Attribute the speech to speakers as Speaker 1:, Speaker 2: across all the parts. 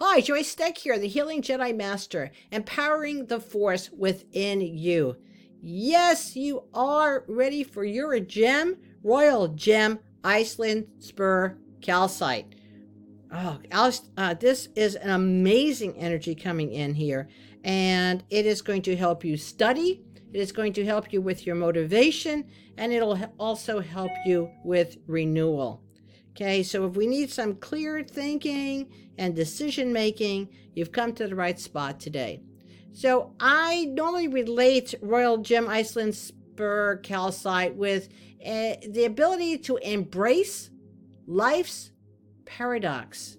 Speaker 1: Hi, Joyce Steck here, the Healing Jedi Master, empowering the force within you. Yes, you are ready for your gem, Royal Gem Iceland Spar Calcite. Oh, uh, this is an amazing energy coming in here, and it is going to help you study. It is going to help you with your motivation, and it'll also help you with renewal. Okay, so if we need some clear thinking and decision making, you've come to the right spot today. So I normally relate Royal Gem Iceland Spar Calcite with uh, the ability to embrace life's paradox.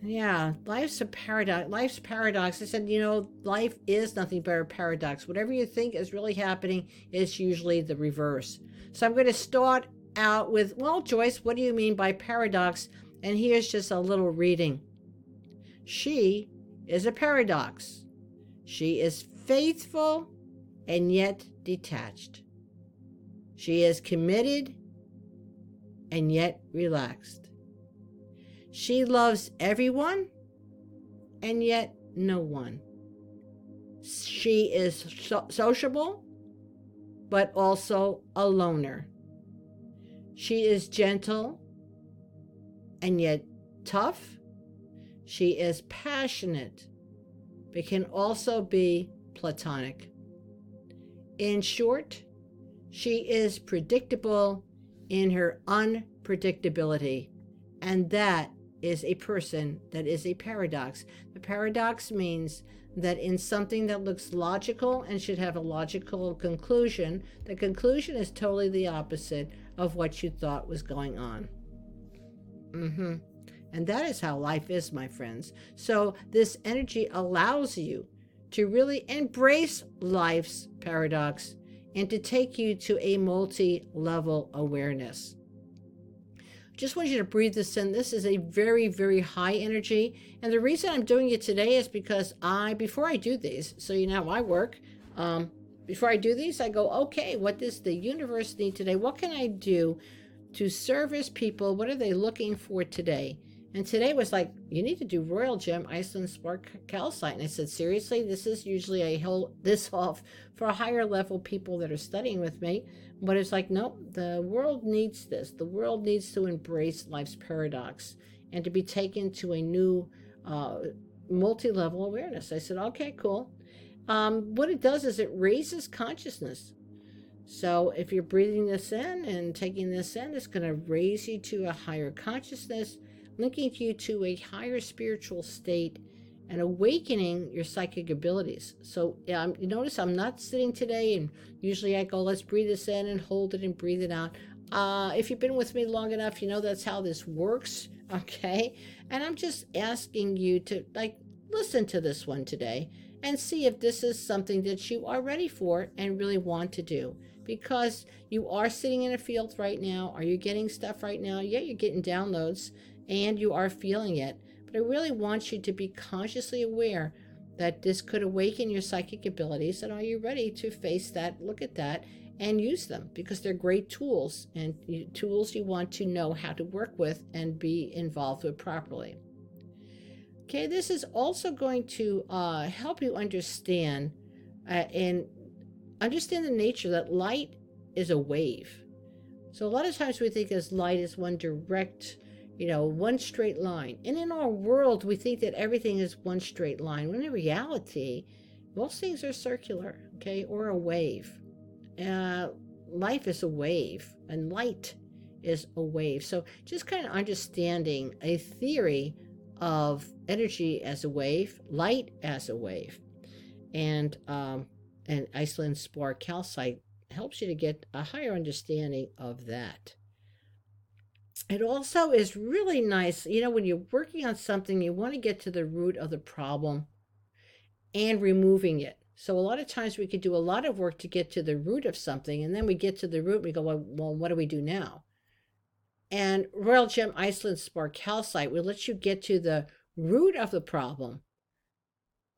Speaker 1: Yeah, life's a paradox. Life's paradox. I said, you know, life is nothing but a paradox. Whatever you think is really happening is usually the reverse. So I'm going to start out with, well, Joyce, what do you mean by paradox? And here's just a little reading. She is a paradox. She is faithful and yet detached. She is committed and yet relaxed. She loves everyone and yet no one. She is so- sociable but also a loner. She is gentle and yet tough. She is passionate, but can also be platonic. In short, she is predictable in her unpredictability, and that is a person that is a paradox. The paradox means that in something that looks logical and should have a logical conclusion, the conclusion is totally the opposite of what you thought was going on. Mm-hmm. And that is how life is, my friends. So this energy allows you to really embrace life's paradox and to take you to a multi level awareness. Just want you to breathe this in. This is a very, very high energy. And the reason I'm doing it today is because I, before I do these, so you know how I work, um, before I do these, I go, okay, what does the universe need today? What can I do to service people? What are they looking for today? And today was like, you need to do Royal Gem Iceland Spar Calcite. And I said, seriously, this is usually a whole this off for higher level people that are studying with me. But it's like, nope, the world needs this. The world needs to embrace life's paradox and to be taken to a new uh, multi level awareness. I said, okay, cool. Um, what it does is it raises consciousness. So if you're breathing this in and taking this in, it's going to raise you to a higher consciousness, linking you to a higher spiritual state and awakening your psychic abilities. So um, you notice I'm not sitting today, and usually I go, let's breathe this in and hold it and breathe it out. Uh, if you've been with me long enough, you know that's how this works. Okay. And I'm just asking you to like listen to this one today and see if this is something that you are ready for and really want to do. Because you are sitting in a field right now. Are you getting stuff right now? Yeah, you're getting downloads and you are feeling it. But I really want you to be consciously aware that this could awaken your psychic abilities. And are you ready to face that, look at that, and use them? Because they're great tools and tools you want to know how to work with and be involved with properly. Okay, this is also going to uh, help you understand uh, and understand the nature that light is a wave. So a lot of times we think as light is one direct you know, one straight line. And in our world, we think that everything is one straight line, when in reality, most things are circular, okay, or a wave. Uh, life is a wave, and light is a wave. So just kind of understanding a theory of energy as a wave, light as a wave, and um, and Iceland spar calcite helps you to get a higher understanding of that it also is really nice, you know, when you're working on something, you want to get to the root of the problem and removing it. So a lot of times we could do a lot of work to get to the root of something, and then we get to the root, we go, well, well what do we do now? And Royal Gem Iceland Spar Calcite will let you get to the root of the problem,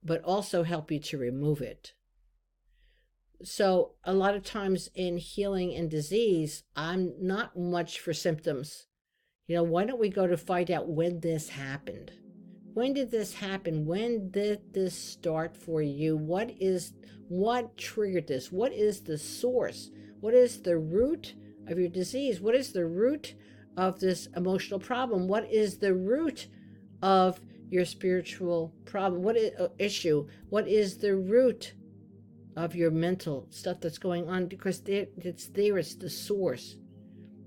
Speaker 1: but also help you to remove it. So a lot of times in healing and disease, I'm not much for symptoms. You know, why don't we go to find out when this happened? When did this happen? When did this start for you? What is what triggered this? What is the source? What is the root of your disease? What is the root of this emotional problem? What is the root of your spiritual problem? What is, uh, issue? What is the root of your mental stuff that's going on? Because it's there, it's the source.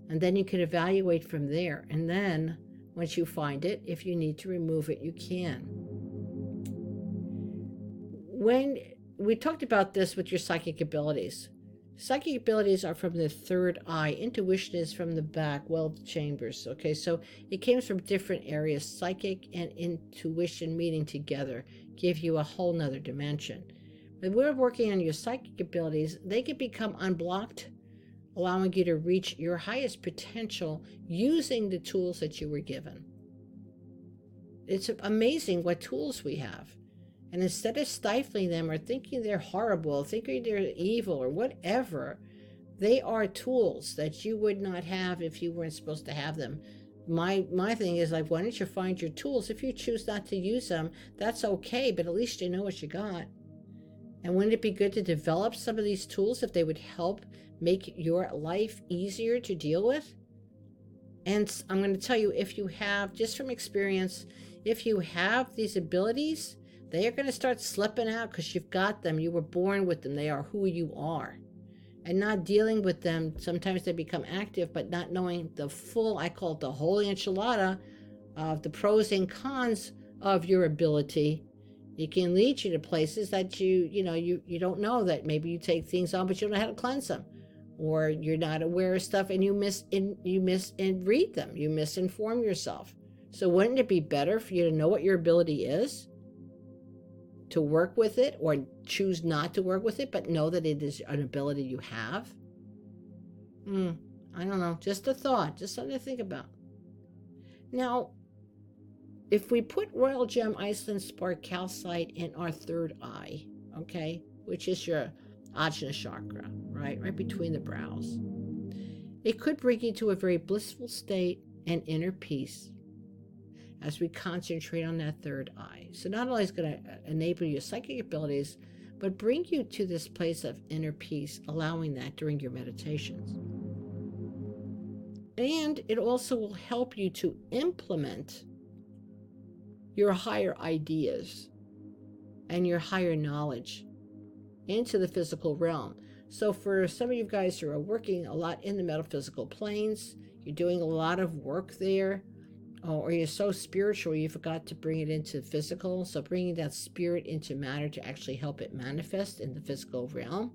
Speaker 1: And then you can evaluate from there. And then once you find it, if you need to remove it, you can. When we talked about this with your psychic abilities, Psychic abilities are from the third eye. Intuition is from the back, well, chambers. Okay, so it came from different areas. Psychic and intuition meeting together give you a whole nother dimension. When we're working on your psychic abilities, they can become unblocked, allowing you to reach your highest potential using the tools that you were given. It's amazing what tools we have. And instead of stifling them or thinking they're horrible, thinking they're evil or whatever, they are tools that you would not have if you weren't supposed to have them. My my thing is like, why don't you find your tools? If you choose not to use them, that's okay, but at least you know what you got. And wouldn't it be good to develop some of these tools if they would help make your life easier to deal with? And I'm going to tell you if you have, just from experience, if you have these abilities, they are going to start slipping out because you've got them. You were born with them. They are who you are. And not dealing with them, sometimes they become active, but not knowing the full, I call it the whole enchilada of the pros and cons of your ability. It can lead you to places that you, you know, you, you don't know that maybe you take things on, but you don't know how to cleanse them. Or you're not aware of stuff and you miss in, you miss and read them. You misinform yourself. So wouldn't it be better for you to know what your ability is? to work with it or choose not to work with it, but know that it is an ability you have? Hmm, I don't know. Just a thought, just something to think about. Now, if we put Royal Gem Iceland Spar Calcite in our third eye, okay, which is your Ajna chakra, right, right between the brows, it could bring you to a very blissful state and inner peace as we concentrate on that third eye. So, not only is going to uh, enable your psychic abilities, but bring you to this place of inner peace, allowing that during your meditations. And it also will help you to implement your higher ideas and your higher knowledge into the physical realm. So, for some of you guys who are working a lot in the metaphysical planes, you're doing a lot of work there or you're so spiritual you forgot to bring it into the physical. So bringing that spirit into matter to actually help it manifest in the physical realm.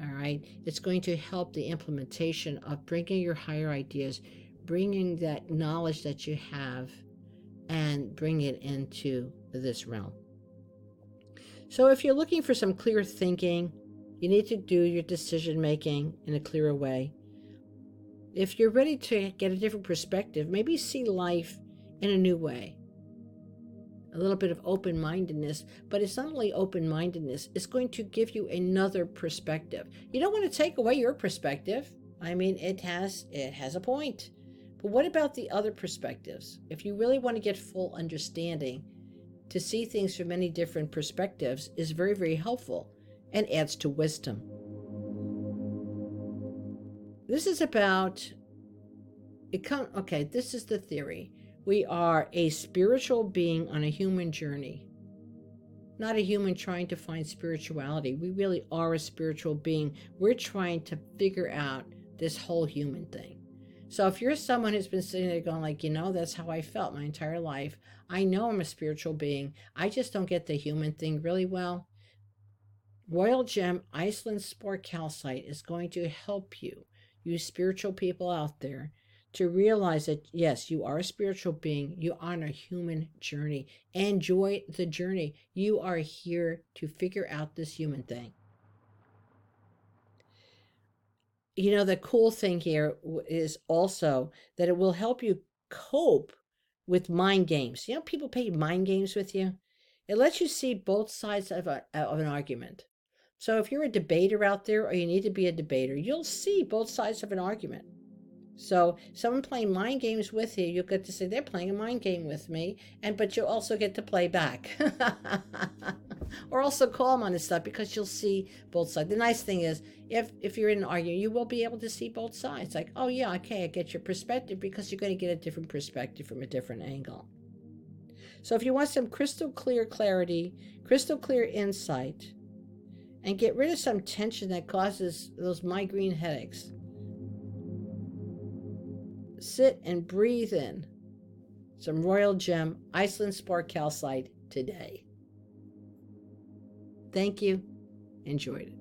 Speaker 1: All right, it's going to help the implementation of bringing your higher ideas, bringing that knowledge that you have, and bring it into this realm. So, if you're looking for some clear thinking, you need to do your decision making in a clearer way if you're ready to get a different perspective, maybe see life in a new way. A little bit of open mindedness, but it's not only open mindedness, it's going to give you another perspective. You don't want to take away your perspective. I mean, it has it has a point. But what about the other perspectives? If you really want to get full understanding, to see things from many different perspectives is very, very helpful and adds to wisdom. This is about it come okay, this is the theory. We are a spiritual being on a human journey. Not a human trying to find spirituality. We really are a spiritual being. We're trying to figure out this whole human thing. So if you're someone who's been sitting there going like, you know, that's how I felt my entire life. I know I'm a spiritual being. I just don't get the human thing really well. Royal Gem Iceland Spar Calcite is going to help you you spiritual people out there, to realize that yes, you are a spiritual being, you are on a human journey. Enjoy the journey. You are here to figure out this human thing. You know, the cool thing here is also that it will help you cope with mind games. You know, people play mind games with you. It lets you see both sides of, a, of an argument. So if you're a debater out there or you need to be a debater, you'll see both sides of an argument. So someone playing mind games with you, you'll get to say they're playing a mind game with me, and but you'll also get to play back. or also call them on this stuff because you'll see both sides. The nice thing is if if you're in an argument, you will be able to see both sides. Like, oh yeah, okay, I get your perspective because you're going to get a different perspective from a different angle. So if you want some crystal clear clarity, crystal clear insight, and get rid of some tension that causes those migraine headaches sit and breathe in some Royal Gem Iceland Spar Calcite today. Thank you. Enjoyed it.